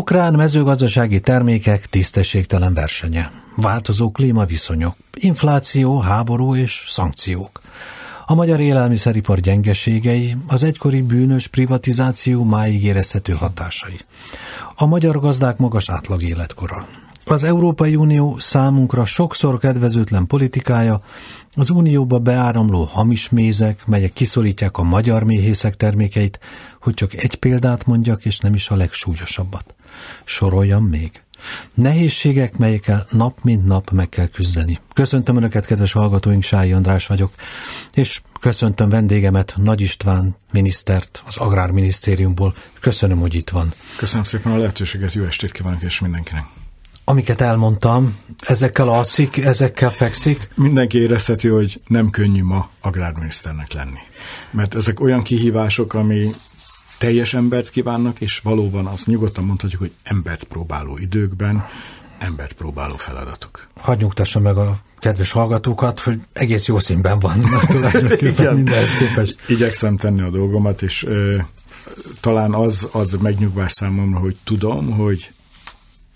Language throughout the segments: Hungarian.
Ukrán mezőgazdasági termékek tisztességtelen versenye, változó klímaviszonyok, infláció, háború és szankciók. A magyar élelmiszeripar gyengeségei, az egykori bűnös privatizáció máig érezhető hatásai. A magyar gazdák magas átlag életkora. Az Európai Unió számunkra sokszor kedvezőtlen politikája, az unióba beáramló hamis mézek, melyek kiszorítják a magyar méhészek termékeit, hogy csak egy példát mondjak, és nem is a legsúlyosabbat. Soroljam még. Nehézségek, melyekkel nap mint nap meg kell küzdeni. Köszöntöm Önöket, kedves hallgatóink, Sályi András vagyok, és köszöntöm vendégemet, Nagy István minisztert az Agrárminisztériumból. Köszönöm, hogy itt van. Köszönöm szépen a lehetőséget, jó estét kívánok és mindenkinek. Amiket elmondtam, ezekkel alszik, ezekkel fekszik? Mindenki érezheti, hogy nem könnyű ma agrárminiszternek lenni. Mert ezek olyan kihívások, ami teljes embert kívánnak, és valóban azt nyugodtan mondhatjuk, hogy embert próbáló időkben, embert próbáló feladatok. Hadd nyugtassa meg a kedves hallgatókat, hogy egész jó színben van tulajdonképpen mindenhez képest. Igyekszem tenni a dolgomat, és ö, talán az ad megnyugvás számomra, hogy tudom, hogy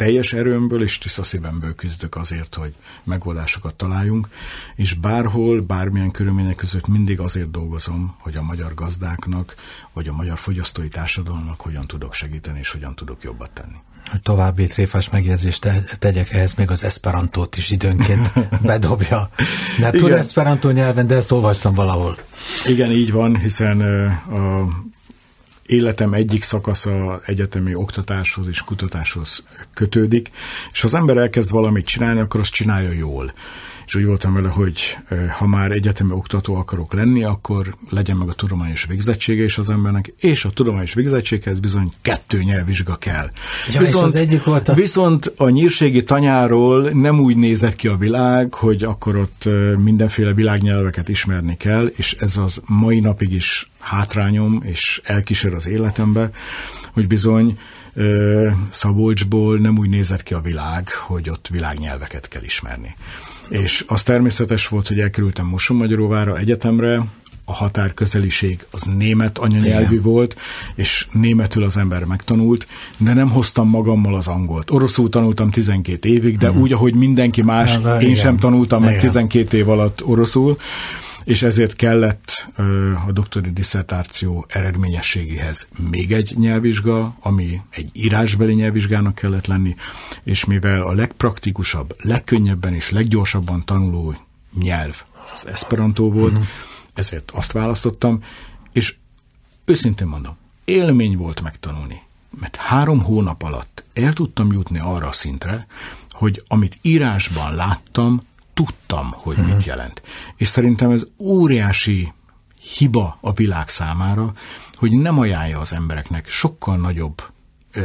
teljes erőmből és tiszta szívemből küzdök azért, hogy megoldásokat találjunk, és bárhol, bármilyen körülmények között mindig azért dolgozom, hogy a magyar gazdáknak, vagy a magyar fogyasztói társadalomnak hogyan tudok segíteni, és hogyan tudok jobbat tenni. Hogy további tréfás megjegyzést tegyek ehhez, még az esperantót is időnként bedobja. Mert tud esperantó nyelven, de ezt olvastam valahol. Igen, így van, hiszen a életem egyik szakasza egyetemi oktatáshoz és kutatáshoz kötődik, és ha az ember elkezd valamit csinálni, akkor azt csinálja jól. És úgy voltam vele, hogy ha már egyetemi oktató akarok lenni, akkor legyen meg a tudományos végzettsége is az embernek, és a tudományos végzettséghez bizony kettő nyelvvizsga kell. Ja, viszont, az egyik volt a... viszont a nyírségi tanyáról nem úgy nézett ki a világ, hogy akkor ott mindenféle világnyelveket ismerni kell, és ez az mai napig is hátrányom, és elkísér az életembe, hogy bizony Szabolcsból nem úgy nézett ki a világ, hogy ott világnyelveket kell ismerni. És az természetes volt, hogy elkerültem Mosonmagyaróvára egyetemre, a határ közeliség az német anyanyelvű Igen. volt, és németül az ember megtanult, de nem hoztam magammal az angolt. Oroszul tanultam 12 évig, de uh-huh. úgy, ahogy mindenki más, ja, én igen. sem tanultam Igen. meg 12 év alatt oroszul, és ezért kellett a doktori diszertáció eredményességéhez még egy nyelvvizsga, ami egy írásbeli nyelvvizsgának kellett lenni, és mivel a legpraktikusabb, legkönnyebben és leggyorsabban tanuló nyelv az Esperanto volt, uh-huh. ezért azt választottam, és őszintén mondom, élmény volt megtanulni, mert három hónap alatt el tudtam jutni arra a szintre, hogy amit írásban láttam, tudtam, hogy mit mhm. jelent. És szerintem ez óriási hiba a világ számára, hogy nem ajánlja az embereknek sokkal nagyobb ö,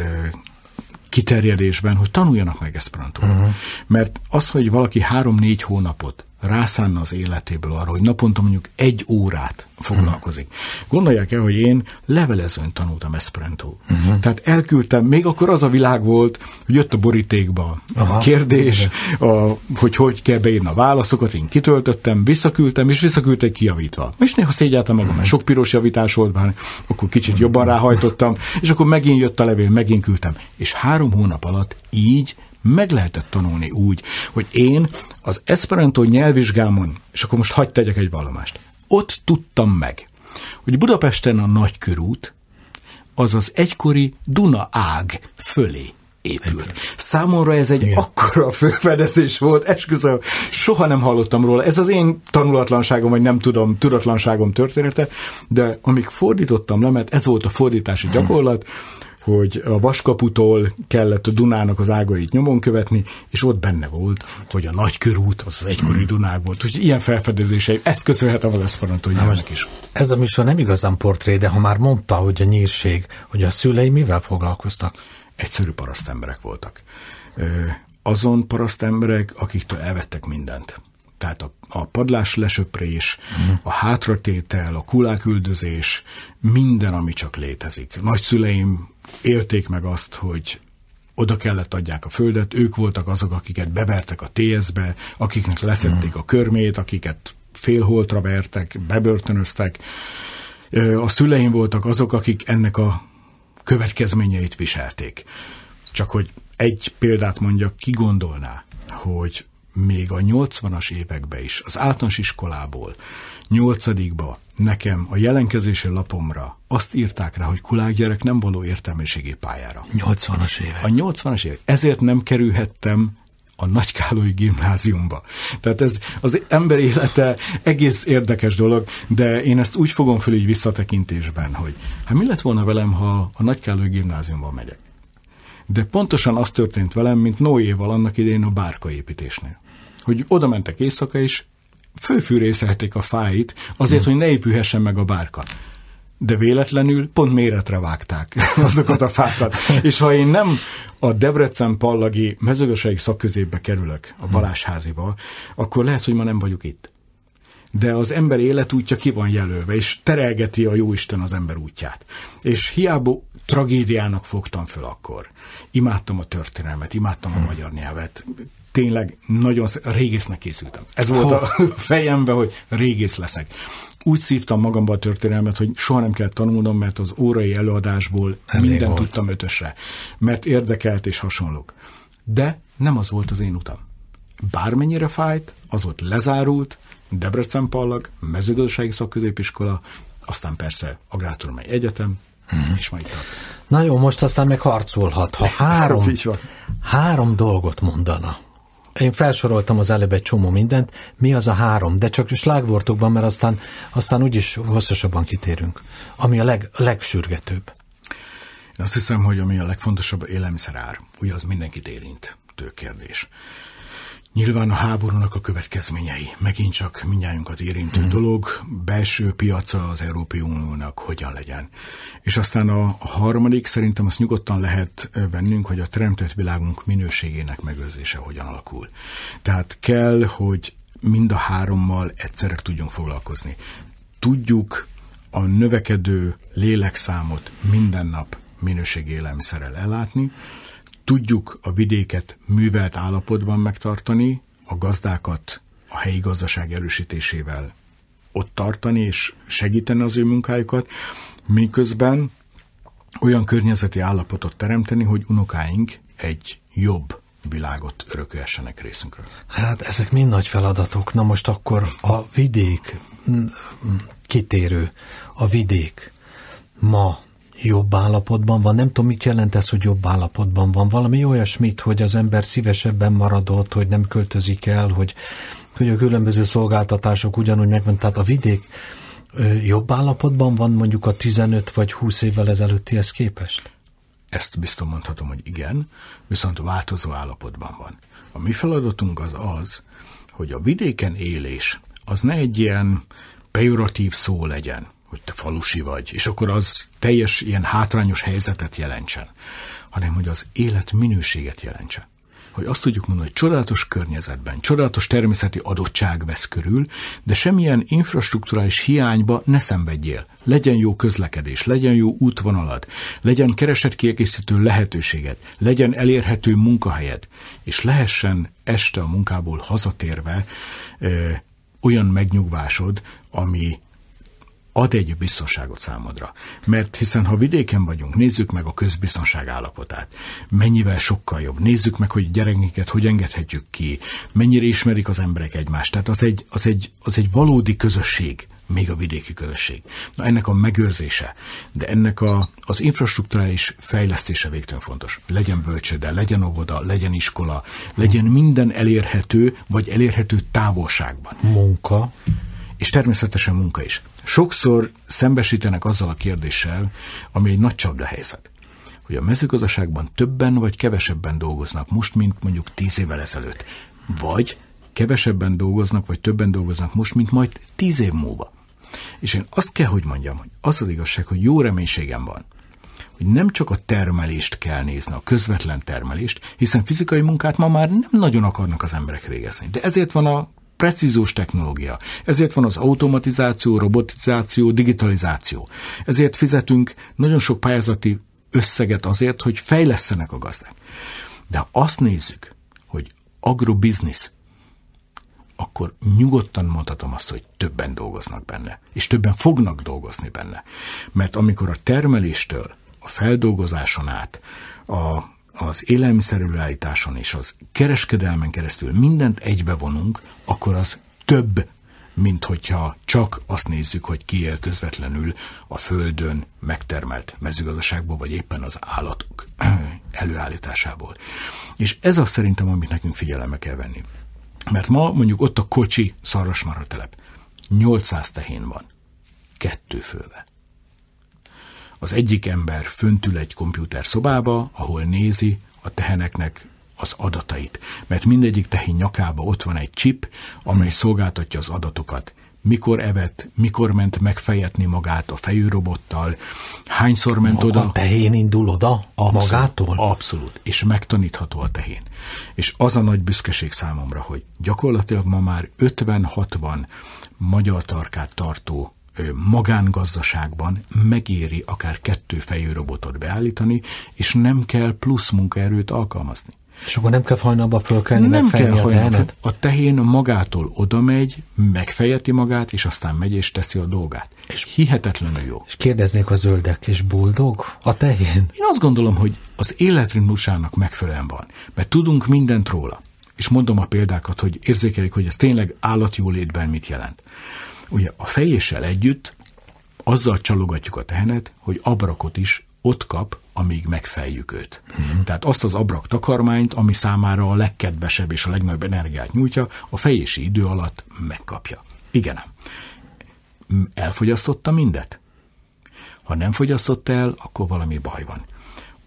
kiterjedésben, hogy tanuljanak meg Esperantót. Uh-huh. Mert az, hogy valaki három-négy hónapot rászánna az életéből arra, hogy naponta mondjuk egy órát foglalkozik. Uh-huh. Gondolják el, hogy én levelezőn tanultam Esperanto. Uh-huh. Tehát elküldtem, még akkor az a világ volt, hogy jött a borítékba Aha. a kérdés, a, hogy hogy kell beírni a válaszokat, én kitöltöttem, visszaküldtem, és visszaküldtek kijavítva. És néha szégyeltem magam, mert sok piros javítás volt már, akkor kicsit jobban ráhajtottam, és akkor megint jött a levél, megint küldtem. És három hónap alatt így meg lehetett tanulni úgy, hogy én az Esperanto nyelvvizsgámon, és akkor most hagyd tegyek egy vallomást, ott tudtam meg, hogy Budapesten a Nagykörút az az egykori Duna ág fölé épült. Számomra ez egy Igen. akkora fölfedezés volt, esküszöm, soha nem hallottam róla. Ez az én tanulatlanságom, vagy nem tudom, tudatlanságom története, de amíg fordítottam le, mert ez volt a fordítási gyakorlat, hogy a Vaskaputól kellett a Dunának az ágait nyomon követni, és ott benne volt, hogy a Nagykörút az az egykori Dunák volt. Úgyhogy ilyen felfedezései, ezt köszönhetem az Esperanto nyelvnek is. Ez a műsor nem igazán portré, de ha már mondta, hogy a nyírség, hogy a szülei mivel foglalkoztak? Egyszerű parasztemberek voltak. Azon parasztemberek, akiktől elvettek mindent tehát a, a padlás lesöprés, uh-huh. a hátratétel, a kuláküldözés, minden, ami csak létezik. Nagyszüleim élték meg azt, hogy oda kellett adják a földet, ők voltak azok, akiket bevertek a TS-be, akiknek leszették a körmét, akiket félholtra vertek, bebörtönöztek. A szüleim voltak azok, akik ennek a következményeit viselték. Csak hogy egy példát mondjak, ki gondolná, hogy még a 80-as években is, az általános iskolából, nyolcadikba nekem a jelenkezési lapomra azt írták rá, hogy kulákgyerek nem való értelmiségi pályára. 80-as évek. A 80-as évek. Ezért nem kerülhettem a Nagykálói gimnáziumba. Tehát ez az ember élete egész érdekes dolog, de én ezt úgy fogom föl így visszatekintésben, hogy hát mi lett volna velem, ha a Nagykálói gimnáziumba megyek? De pontosan az történt velem, mint Noéval annak idején a bárkaépítésnél. Hogy oda mentek éjszaka, és főfűrészelték a fáit azért, hmm. hogy ne épülhessen meg a bárka de véletlenül pont méretre vágták azokat a fákat. És ha én nem a Debrecen pallagi mezőgazdasági szakközépbe kerülök, a Balásháziba, akkor lehet, hogy ma nem vagyok itt. De az ember életútja ki van jelölve, és terelgeti a jóisten az ember útját. És hiába tragédiának fogtam föl akkor. Imádtam a történelmet, imádtam a magyar nyelvet, tényleg nagyon régésznek készültem. Ez volt a fejemben, hogy régész leszek úgy szívtam magamba a történelmet, hogy soha nem kell tanulnom, mert az órai előadásból mindent volt. tudtam ötösre, mert érdekelt és hasonlók. De nem az volt az én utam. Bármennyire fájt, az volt lezárult, Debrecen Pallag, mezőgazdasági szakközépiskola, aztán persze Agráturmai Egyetem, hmm. és majd. Na jó, most aztán meg harcolhat. Ha három, három dolgot mondana, én felsoroltam az előbb egy csomó mindent, mi az a három, de csak slágvortokban, mert aztán, aztán úgyis hosszasabban kitérünk, ami a leg, legsürgetőbb. Én azt hiszem, hogy ami a legfontosabb élelmiszerár, ugye az mindenkit érint, tőkérdés. Nyilván a háborúnak a következményei, megint csak mindjájunkat érintő hmm. dolog, belső piaca az Európai Uniónak hogyan legyen. És aztán a, a harmadik, szerintem azt nyugodtan lehet vennünk, hogy a teremtett világunk minőségének megőrzése hogyan alakul. Tehát kell, hogy mind a hárommal egyszerre tudjunk foglalkozni. Tudjuk a növekedő lélekszámot minden nap minőségi élelmiszerrel ellátni, tudjuk a vidéket művelt állapotban megtartani, a gazdákat a helyi gazdaság erősítésével ott tartani és segíteni az ő munkájukat, miközben olyan környezeti állapotot teremteni, hogy unokáink egy jobb világot örökölhessenek részünkről. Hát ezek mind nagy feladatok. Na most akkor a vidék kitérő, a vidék ma jobb állapotban van. Nem tudom, mit jelent ez, hogy jobb állapotban van. Valami olyasmit, hogy az ember szívesebben maradott, hogy nem költözik el, hogy, hogy a különböző szolgáltatások ugyanúgy megvan. Tehát a vidék jobb állapotban van mondjuk a 15 vagy 20 évvel ezelőttihez képest? Ezt biztos mondhatom, hogy igen, viszont változó állapotban van. A mi feladatunk az az, hogy a vidéken élés az ne egy ilyen pejoratív szó legyen, hogy te falusi vagy, és akkor az teljes ilyen hátrányos helyzetet jelentsen, hanem hogy az élet minőséget jelentsen. Hogy azt tudjuk mondani, hogy csodálatos környezetben, csodálatos természeti adottság vesz körül, de semmilyen infrastruktúrális hiányba ne szenvedjél. Legyen jó közlekedés, legyen jó útvonalad, legyen keresett kiegészítő lehetőséged, legyen elérhető munkahelyed, és lehessen este a munkából hazatérve ö, olyan megnyugvásod, ami ad egy biztonságot számodra. Mert hiszen ha vidéken vagyunk, nézzük meg a közbiztonság állapotát. Mennyivel sokkal jobb. Nézzük meg, hogy gyerekeket hogy engedhetjük ki, mennyire ismerik az emberek egymást. Tehát az egy, az egy, az egy valódi közösség, még a vidéki közösség. Na ennek a megőrzése, de ennek a, az infrastruktúrális fejlesztése végtelen fontos. Legyen bölcsőde, legyen óvoda, legyen iskola, legyen minden elérhető, vagy elérhető távolságban. Munka. És természetesen munka is sokszor szembesítenek azzal a kérdéssel, ami egy nagy csapda helyzet, hogy a mezőgazdaságban többen vagy kevesebben dolgoznak most, mint mondjuk tíz évvel ezelőtt. Vagy kevesebben dolgoznak, vagy többen dolgoznak most, mint majd tíz év múlva. És én azt kell, hogy mondjam, hogy az az igazság, hogy jó reménységem van, hogy nem csak a termelést kell nézni, a közvetlen termelést, hiszen fizikai munkát ma már nem nagyon akarnak az emberek végezni. De ezért van a precízus technológia. Ezért van az automatizáció, robotizáció, digitalizáció. Ezért fizetünk nagyon sok pályázati összeget azért, hogy fejlesztenek a gazdák. De ha azt nézzük, hogy agrobiznisz, akkor nyugodtan mondhatom azt, hogy többen dolgoznak benne, és többen fognak dolgozni benne. Mert amikor a termeléstől, a feldolgozáson át, a az élelmiszerülőállításon és az kereskedelmen keresztül mindent egybevonunk, akkor az több, mint hogyha csak azt nézzük, hogy ki él közvetlenül a földön megtermelt mezőgazdaságból, vagy éppen az állatok előállításából. És ez az szerintem, amit nekünk figyelembe kell venni. Mert ma mondjuk ott a kocsi szarvasmarha telep. 800 tehén van. Kettő fővel. Az egyik ember föntül egy komputer szobába, ahol nézi a teheneknek az adatait. Mert mindegyik tehén nyakába ott van egy chip, amely szolgáltatja az adatokat. Mikor evett, mikor ment megfejetni magát a fejőrobottal, hányszor ment Maga oda. A tehén indul oda Abszolút, magától? Abszolút, és megtanítható a tehén. És az a nagy büszkeség számomra, hogy gyakorlatilag ma már 50-60 magyar tarkát tartó magángazdaságban megéri akár kettő fejű robotot beállítani, és nem kell plusz munkaerőt alkalmazni. És akkor nem kell hajnalba fölkelni, Nem kell a tehenet? A tehén magától oda megy, megfejeti magát, és aztán megy és teszi a dolgát. És hihetetlenül jó. És kérdeznék a zöldek, és boldog a tehén? Én azt gondolom, hogy az életritmusának megfelelően van, mert tudunk mindent róla. És mondom a példákat, hogy érzékeljük, hogy ez tényleg állatjólétben mit jelent. Ugye a fejéssel együtt azzal csalogatjuk a tehenet, hogy abrakot is ott kap, amíg megfejjük őt. Mm. Tehát azt az abrak takarmányt, ami számára a legkedvesebb és a legnagyobb energiát nyújtja, a fejési idő alatt megkapja. Igen. Elfogyasztotta mindet? Ha nem fogyasztott el, akkor valami baj van.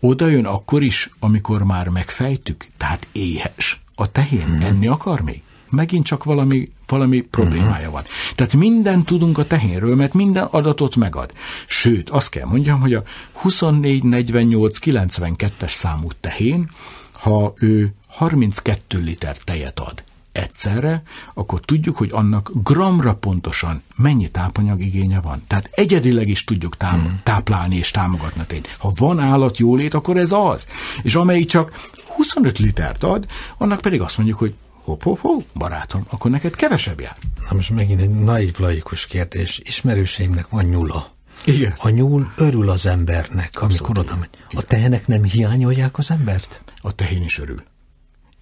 Oda jön akkor is, amikor már megfejtük, tehát éhes. A tehén mm. enni akar még? Megint csak valami, valami problémája van. Tehát mindent tudunk a tehénről, mert minden adatot megad. Sőt, azt kell mondjam, hogy a 24-48-92-es számú tehén, ha ő 32 liter tejet ad egyszerre, akkor tudjuk, hogy annak gramra pontosan mennyi tápanyag igénye van. Tehát egyedileg is tudjuk tám- hmm. táplálni és támogatni tényt. Ha van állat jólét, akkor ez az. És amelyik csak 25 litert ad, annak pedig azt mondjuk, hogy hopp, hopp, hopp, barátom, akkor neked kevesebb jár. Na most megint egy naív laikus kérdés. Ismerőseimnek van nyula. Igen. A nyúl örül az embernek, amikor oda megy. A tehenek nem hiányolják az embert? A tehén is örül.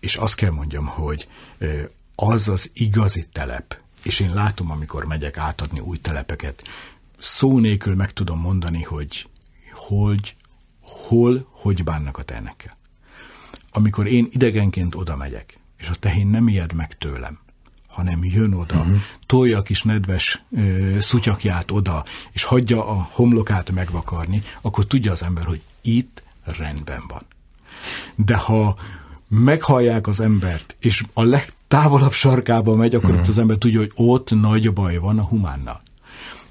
És azt kell mondjam, hogy az az igazi telep, és én látom, amikor megyek átadni új telepeket, szó nélkül meg tudom mondani, hogy hogy, hol, hogy bánnak a tehenekkel. Amikor én idegenként oda megyek, és a tehén nem ijed meg tőlem, hanem jön oda, uh-huh. tolja a kis nedves ö, szutyakját oda, és hagyja a homlokát megvakarni, akkor tudja az ember, hogy itt rendben van. De ha meghallják az embert, és a legtávolabb sarkába megy, akkor uh-huh. ott az ember tudja, hogy ott nagy baj van a humánnal.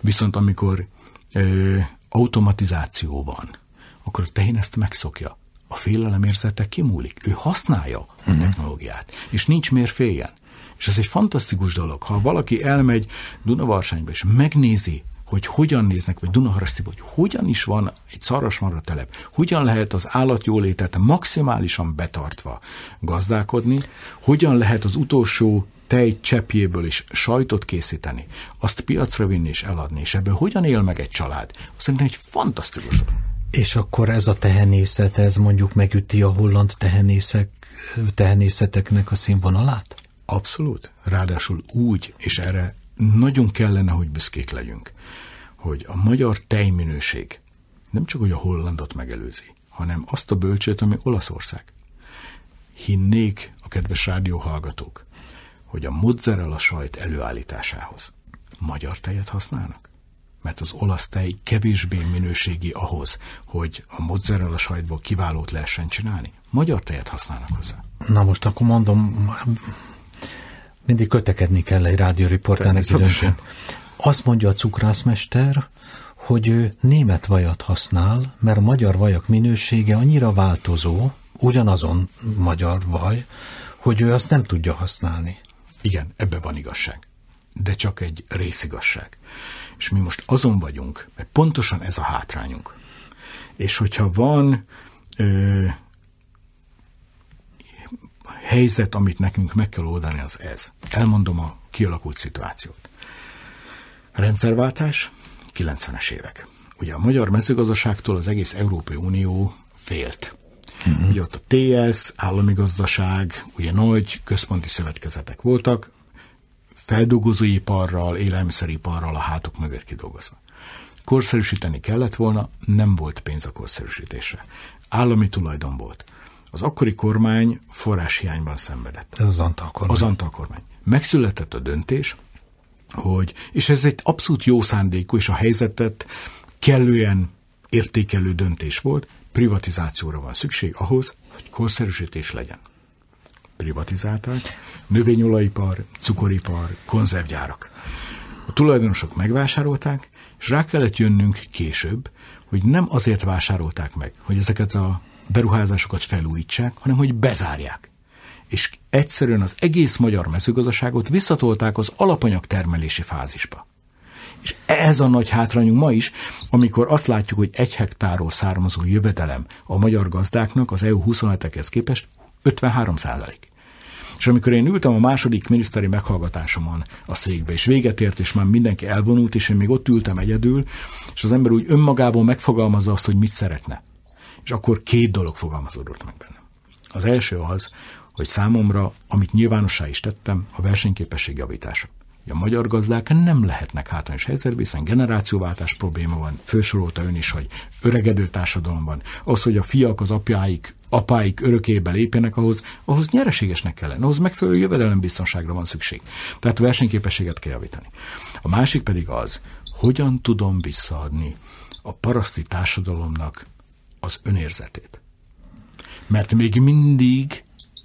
Viszont amikor ö, automatizáció van, akkor a tehén ezt megszokja. A félelem érzete kimúlik. Ő használja a uh-huh. technológiát, és nincs miért féljen. És ez egy fantasztikus dolog. Ha valaki elmegy Dunavarsányba, és megnézi, hogy hogyan néznek, vagy Dunaharasztiba, hogy hogyan is van egy szarvasmarha telep, hogyan lehet az állatjólétet maximálisan betartva gazdálkodni, hogyan lehet az utolsó tej cseppjéből is sajtot készíteni, azt piacra vinni és eladni, és ebből hogyan él meg egy család? Szerintem egy fantasztikus. És akkor ez a tehenészet, ez mondjuk megüti a holland tehenészek, tehenészeteknek a színvonalát? Abszolút. Ráadásul úgy, és erre nagyon kellene, hogy büszkék legyünk, hogy a magyar tejminőség nem csak, hogy a hollandot megelőzi, hanem azt a bölcsét, ami Olaszország. Hinnék a kedves rádióhallgatók, hogy a mozzarella sajt előállításához magyar tejet használnak? Mert az olasz tej kevésbé minőségi ahhoz, hogy a mozzarella sajtból kiválót lehessen csinálni. Magyar tejet használnak hozzá. Na most akkor mondom, mindig kötekedni kell egy rádióriportának időnként. Azt mondja a cukrászmester, hogy ő német vajat használ, mert a magyar vajak minősége annyira változó, ugyanazon magyar vaj, hogy ő azt nem tudja használni. Igen, ebbe van igazság. De csak egy részigazság. És mi most azon vagyunk, mert pontosan ez a hátrányunk. És hogyha van ö, helyzet, amit nekünk meg kell oldani, az ez. Elmondom a kialakult szituációt. Rendszerváltás, 90-es évek. Ugye a magyar mezőgazdaságtól az egész Európai Unió félt. Uh-huh. Ugye ott a TS, állami gazdaság, ugye nagy központi szövetkezetek voltak, feldolgozóiparral, élelmiszeriparral a hátuk mögött kidolgozva. Korszerűsíteni kellett volna, nem volt pénz a korszerűsítésre. Állami tulajdon volt. Az akkori kormány forráshiányban szenvedett. Ez az Antal kormány. Az Antal kormány. Megszületett a döntés, hogy, és ez egy abszolút jó szándékú, és a helyzetet kellően értékelő döntés volt, privatizációra van szükség ahhoz, hogy korszerűsítés legyen. Privatizálták, növényolajipar, cukoripar, konzervgyárak. A tulajdonosok megvásárolták, és rá kellett jönnünk később, hogy nem azért vásárolták meg, hogy ezeket a beruházásokat felújítsák, hanem hogy bezárják. És egyszerűen az egész magyar mezőgazdaságot visszatolták az alapanyag termelési fázisba. És ez a nagy hátrányunk ma is, amikor azt látjuk, hogy egy hektárról származó jövedelem a magyar gazdáknak az EU 27-ekhez képest 53 százalék. És amikor én ültem a második miniszteri meghallgatásomon a székbe, és véget ért, és már mindenki elvonult, és én még ott ültem egyedül, és az ember úgy önmagából megfogalmazza azt, hogy mit szeretne. És akkor két dolog fogalmazódott meg bennem. Az első az, hogy számomra, amit nyilvánossá is tettem, a versenyképesség javítása a magyar gazdák nem lehetnek hátrányos helyzetben, hiszen generációváltás probléma van, fősorolta ön is, hogy öregedő társadalom van. Az, hogy a fiak az apjáik, apáik örökébe lépjenek ahhoz, ahhoz nyereségesnek kellene, ahhoz megfelelő jövedelembiztonságra van szükség. Tehát a versenyképességet kell javítani. A másik pedig az, hogyan tudom visszaadni a paraszti társadalomnak az önérzetét. Mert még mindig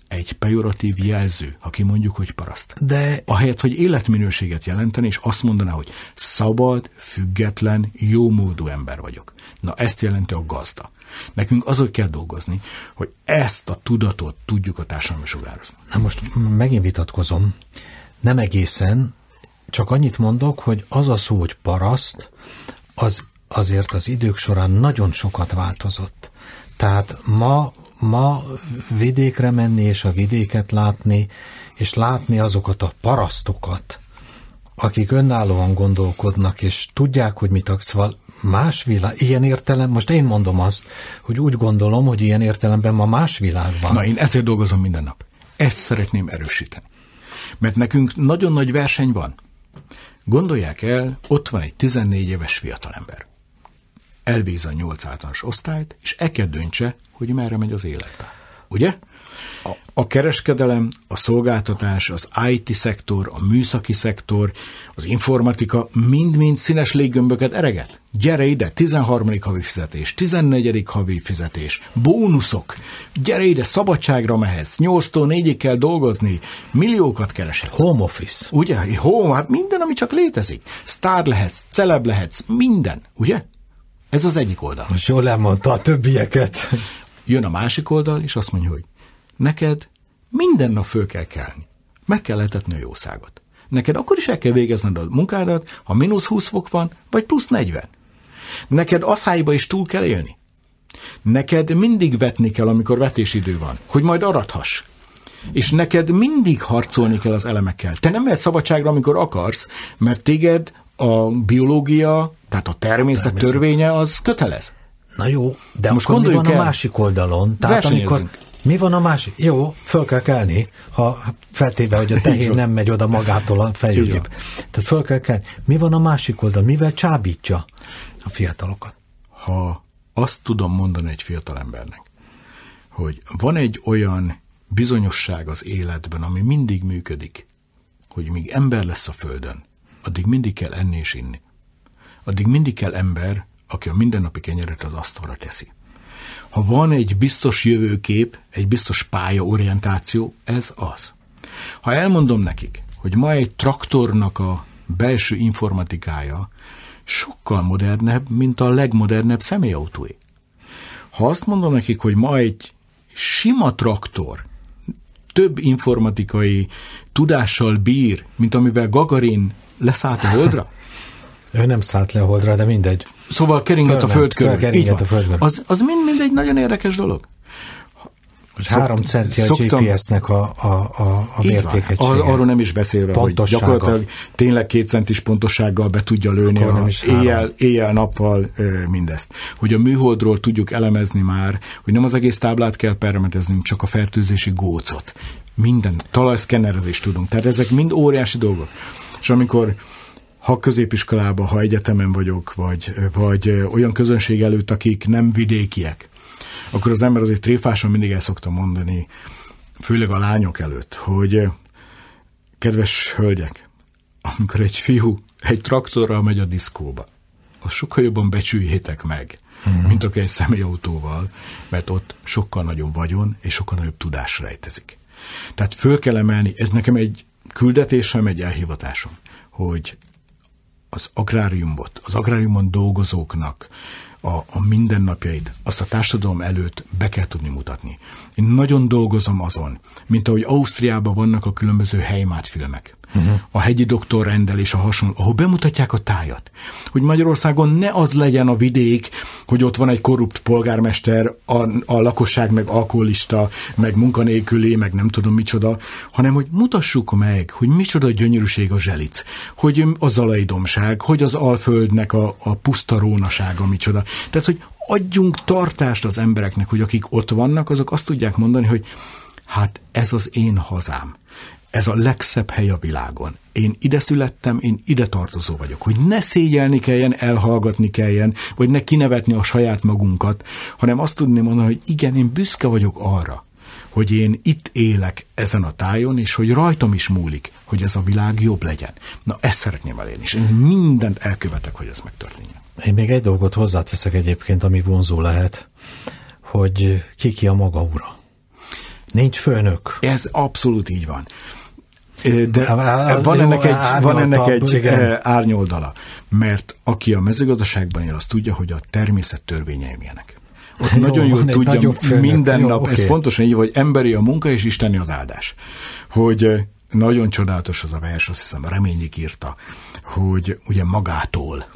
egy pejoratív jelző, ha kimondjuk, hogy paraszt. De ahelyett, hogy életminőséget jelenteni, és azt mondaná, hogy szabad, független, jómódú ember vagyok. Na ezt jelenti a gazda. Nekünk azok kell dolgozni, hogy ezt a tudatot tudjuk a társadalmi sugározni. Na most megint vitatkozom. Nem egészen, csak annyit mondok, hogy az a szó, hogy paraszt, az azért az idők során nagyon sokat változott. Tehát ma ma vidékre menni és a vidéket látni, és látni azokat a parasztokat, akik önállóan gondolkodnak, és tudják, hogy mit szóval más világ, ilyen értelem, most én mondom azt, hogy úgy gondolom, hogy ilyen értelemben ma más világ van. Na, én ezért dolgozom minden nap. Ezt szeretném erősíteni. Mert nekünk nagyon nagy verseny van. Gondolják el, ott van egy 14 éves fiatalember. Elvíz a 8 általános osztályt, és e kell döntse, hogy merre megy az élet. Ugye? A kereskedelem, a szolgáltatás, az IT-szektor, a műszaki szektor, az informatika mind-mind színes léggömböket ereget. Gyere ide, 13. havi fizetés, 14. havi fizetés, bónuszok. Gyere ide, szabadságra mehetsz, 8-tól 4 kell dolgozni, milliókat kereshetsz. Home office. Ugye? Home, hát minden, ami csak létezik. Sztár lehetsz, celeb lehetsz, minden, ugye? Ez az egyik oldal. Most jól elmondta a többieket. Jön a másik oldal, és azt mondja, hogy neked minden nap föl kell kelni. Meg kell letetni a jószágot. Neked akkor is el kell végezned a munkádat, ha mínusz 20 fok van, vagy plusz 40. Neked asszályba is túl kell élni. Neked mindig vetni kell, amikor vetésidő van, hogy majd arathass. És neked mindig harcolni kell az elemekkel. Te nem mehetsz szabadságra, amikor akarsz, mert téged a biológia, tehát a természet, természet. törvénye az kötelez. Na jó, de most akkor mi van el? a másik oldalon? Tehát amikor mi van a másik? Jó, föl kell kelni, ha feltéve, hogy a tehén nem megy oda magától a fejügyébe. Tehát föl kell kelni. Mi van a másik oldal? Mivel csábítja a fiatalokat? Ha azt tudom mondani egy fiatalembernek, hogy van egy olyan bizonyosság az életben, ami mindig működik, hogy míg ember lesz a földön, addig mindig kell enni és inni. Addig mindig kell ember, aki a mindennapi kenyeret az asztalra teszi. Ha van egy biztos jövőkép, egy biztos pályaorientáció, ez az. Ha elmondom nekik, hogy ma egy traktornak a belső informatikája sokkal modernebb, mint a legmodernebb személyautóé. Ha azt mondom nekik, hogy ma egy sima traktor több informatikai tudással bír, mint amivel Gagarin leszállt a holdra, ő nem szállt le a holdra, de mindegy. Szóval keringett a föld körül. Van. A föld Az, az mind, mind egy nagyon érdekes dolog. Három centi a GPS-nek a, a, a, a mértékegysége. Ar, arról nem is beszélve, Pontossága. hogy gyakorlatilag tényleg két centis pontossággal be tudja lőni a, éjjel, éjjel, nappal mindezt. Hogy a műholdról tudjuk elemezni már, hogy nem az egész táblát kell permeteznünk, csak a fertőzési gócot. Minden, talajszkennerezést tudunk. Tehát ezek mind óriási dolgok. És amikor ha középiskolában, ha egyetemen vagyok, vagy, vagy olyan közönség előtt, akik nem vidékiek, akkor az ember azért tréfásan mindig el szokta mondani, főleg a lányok előtt, hogy kedves hölgyek, amikor egy fiú egy traktorral megy a diszkóba, azt sokkal jobban becsüljétek meg, hmm. mint aki egy személyautóval, mert ott sokkal nagyobb vagyon és sokkal nagyobb tudás rejtezik. Tehát föl kell emelni, ez nekem egy küldetésem, egy elhivatásom, hogy az agráriumot, az agráriumon dolgozóknak a, a mindennapjaid, azt a társadalom előtt be kell tudni mutatni. Én nagyon dolgozom azon, mint ahogy Ausztriában vannak a különböző helymát filmek uh-huh. a hegyi doktor rendelés, a hasonló, ahol bemutatják a tájat. Hogy Magyarországon ne az legyen a vidék, hogy ott van egy korrupt polgármester, a, a lakosság meg alkoholista, meg munkanélküli, meg nem tudom micsoda, hanem hogy mutassuk meg, hogy micsoda gyönyörűség a zselic, hogy a zalai domság, hogy az alföldnek a, a puszta rónasága micsoda. Tehát, hogy adjunk tartást az embereknek, hogy akik ott vannak, azok azt tudják mondani, hogy hát ez az én hazám ez a legszebb hely a világon. Én ide születtem, én ide tartozó vagyok. Hogy ne szégyelni kelljen, elhallgatni kelljen, vagy ne kinevetni a saját magunkat, hanem azt tudni mondani, hogy igen, én büszke vagyok arra, hogy én itt élek ezen a tájon, és hogy rajtam is múlik, hogy ez a világ jobb legyen. Na, ezt szeretném elérni, és én mindent elkövetek, hogy ez megtörténjen. Én még egy dolgot hozzáteszek egyébként, ami vonzó lehet, hogy ki ki a maga ura. Nincs főnök. Ez abszolút így van. De van ennek egy, van ennek egy árnyoldala, mert aki a mezőgazdaságban él, az tudja, hogy a természet törvényei milyenek. Ott jó, nagyon jól tudja minden jó, nap, okay. ez pontosan így, hogy emberi a munka és isteni az áldás. Hogy nagyon csodálatos az a vers, azt hiszem, Reményik írta, hogy ugye magától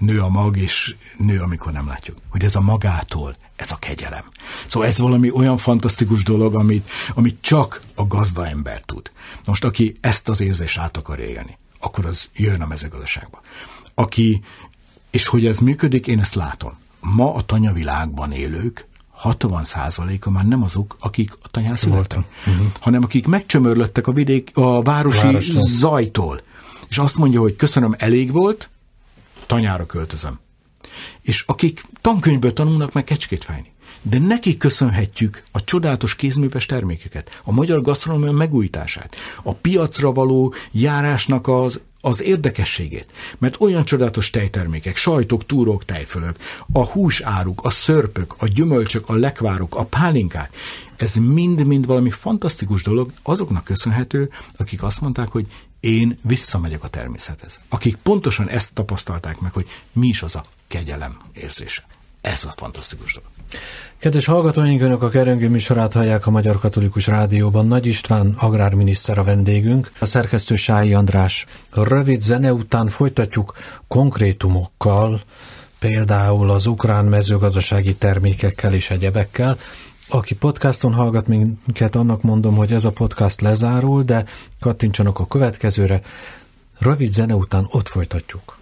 nő a mag, és nő, amikor nem látjuk. Hogy ez a magától, ez a kegyelem. Szóval ez valami olyan fantasztikus dolog, amit, amit csak a gazda ember tud. Most aki ezt az érzést át akar élni, akkor az jön a mezőgazdaságba. Aki, és hogy ez működik, én ezt látom. Ma a tanyavilágban élők 60%-a már nem azok, akik a tanyára születtek, uh-huh. hanem akik megcsömörlöttek a vidék, a városi Városton. zajtól. És azt mondja, hogy köszönöm, elég volt, tanyára költözöm. És akik tankönyvből tanulnak meg kecskét fájni. De nekik köszönhetjük a csodálatos kézműves termékeket, a magyar gasztronómia megújítását, a piacra való járásnak az az érdekességét, mert olyan csodálatos tejtermékek, sajtok, túrók, tejfölök, a húsáruk, a szörpök, a gyümölcsök, a lekvárok, a pálinkák, ez mind-mind valami fantasztikus dolog, azoknak köszönhető, akik azt mondták, hogy én visszamegyek a természethez. Akik pontosan ezt tapasztalták meg, hogy mi is az a kegyelem érzése. Ez a fantasztikus dolog. Kedves hallgatóink, Önök a Kerengő műsorát hallják a Magyar Katolikus Rádióban. Nagy István agrárminiszter a vendégünk, a szerkesztő Sályi András. A rövid zene után folytatjuk konkrétumokkal, például az ukrán mezőgazdasági termékekkel és egyebekkel. Aki podcaston hallgat minket, annak mondom, hogy ez a podcast lezárul, de kattintsanak a következőre. Rövid zene után ott folytatjuk.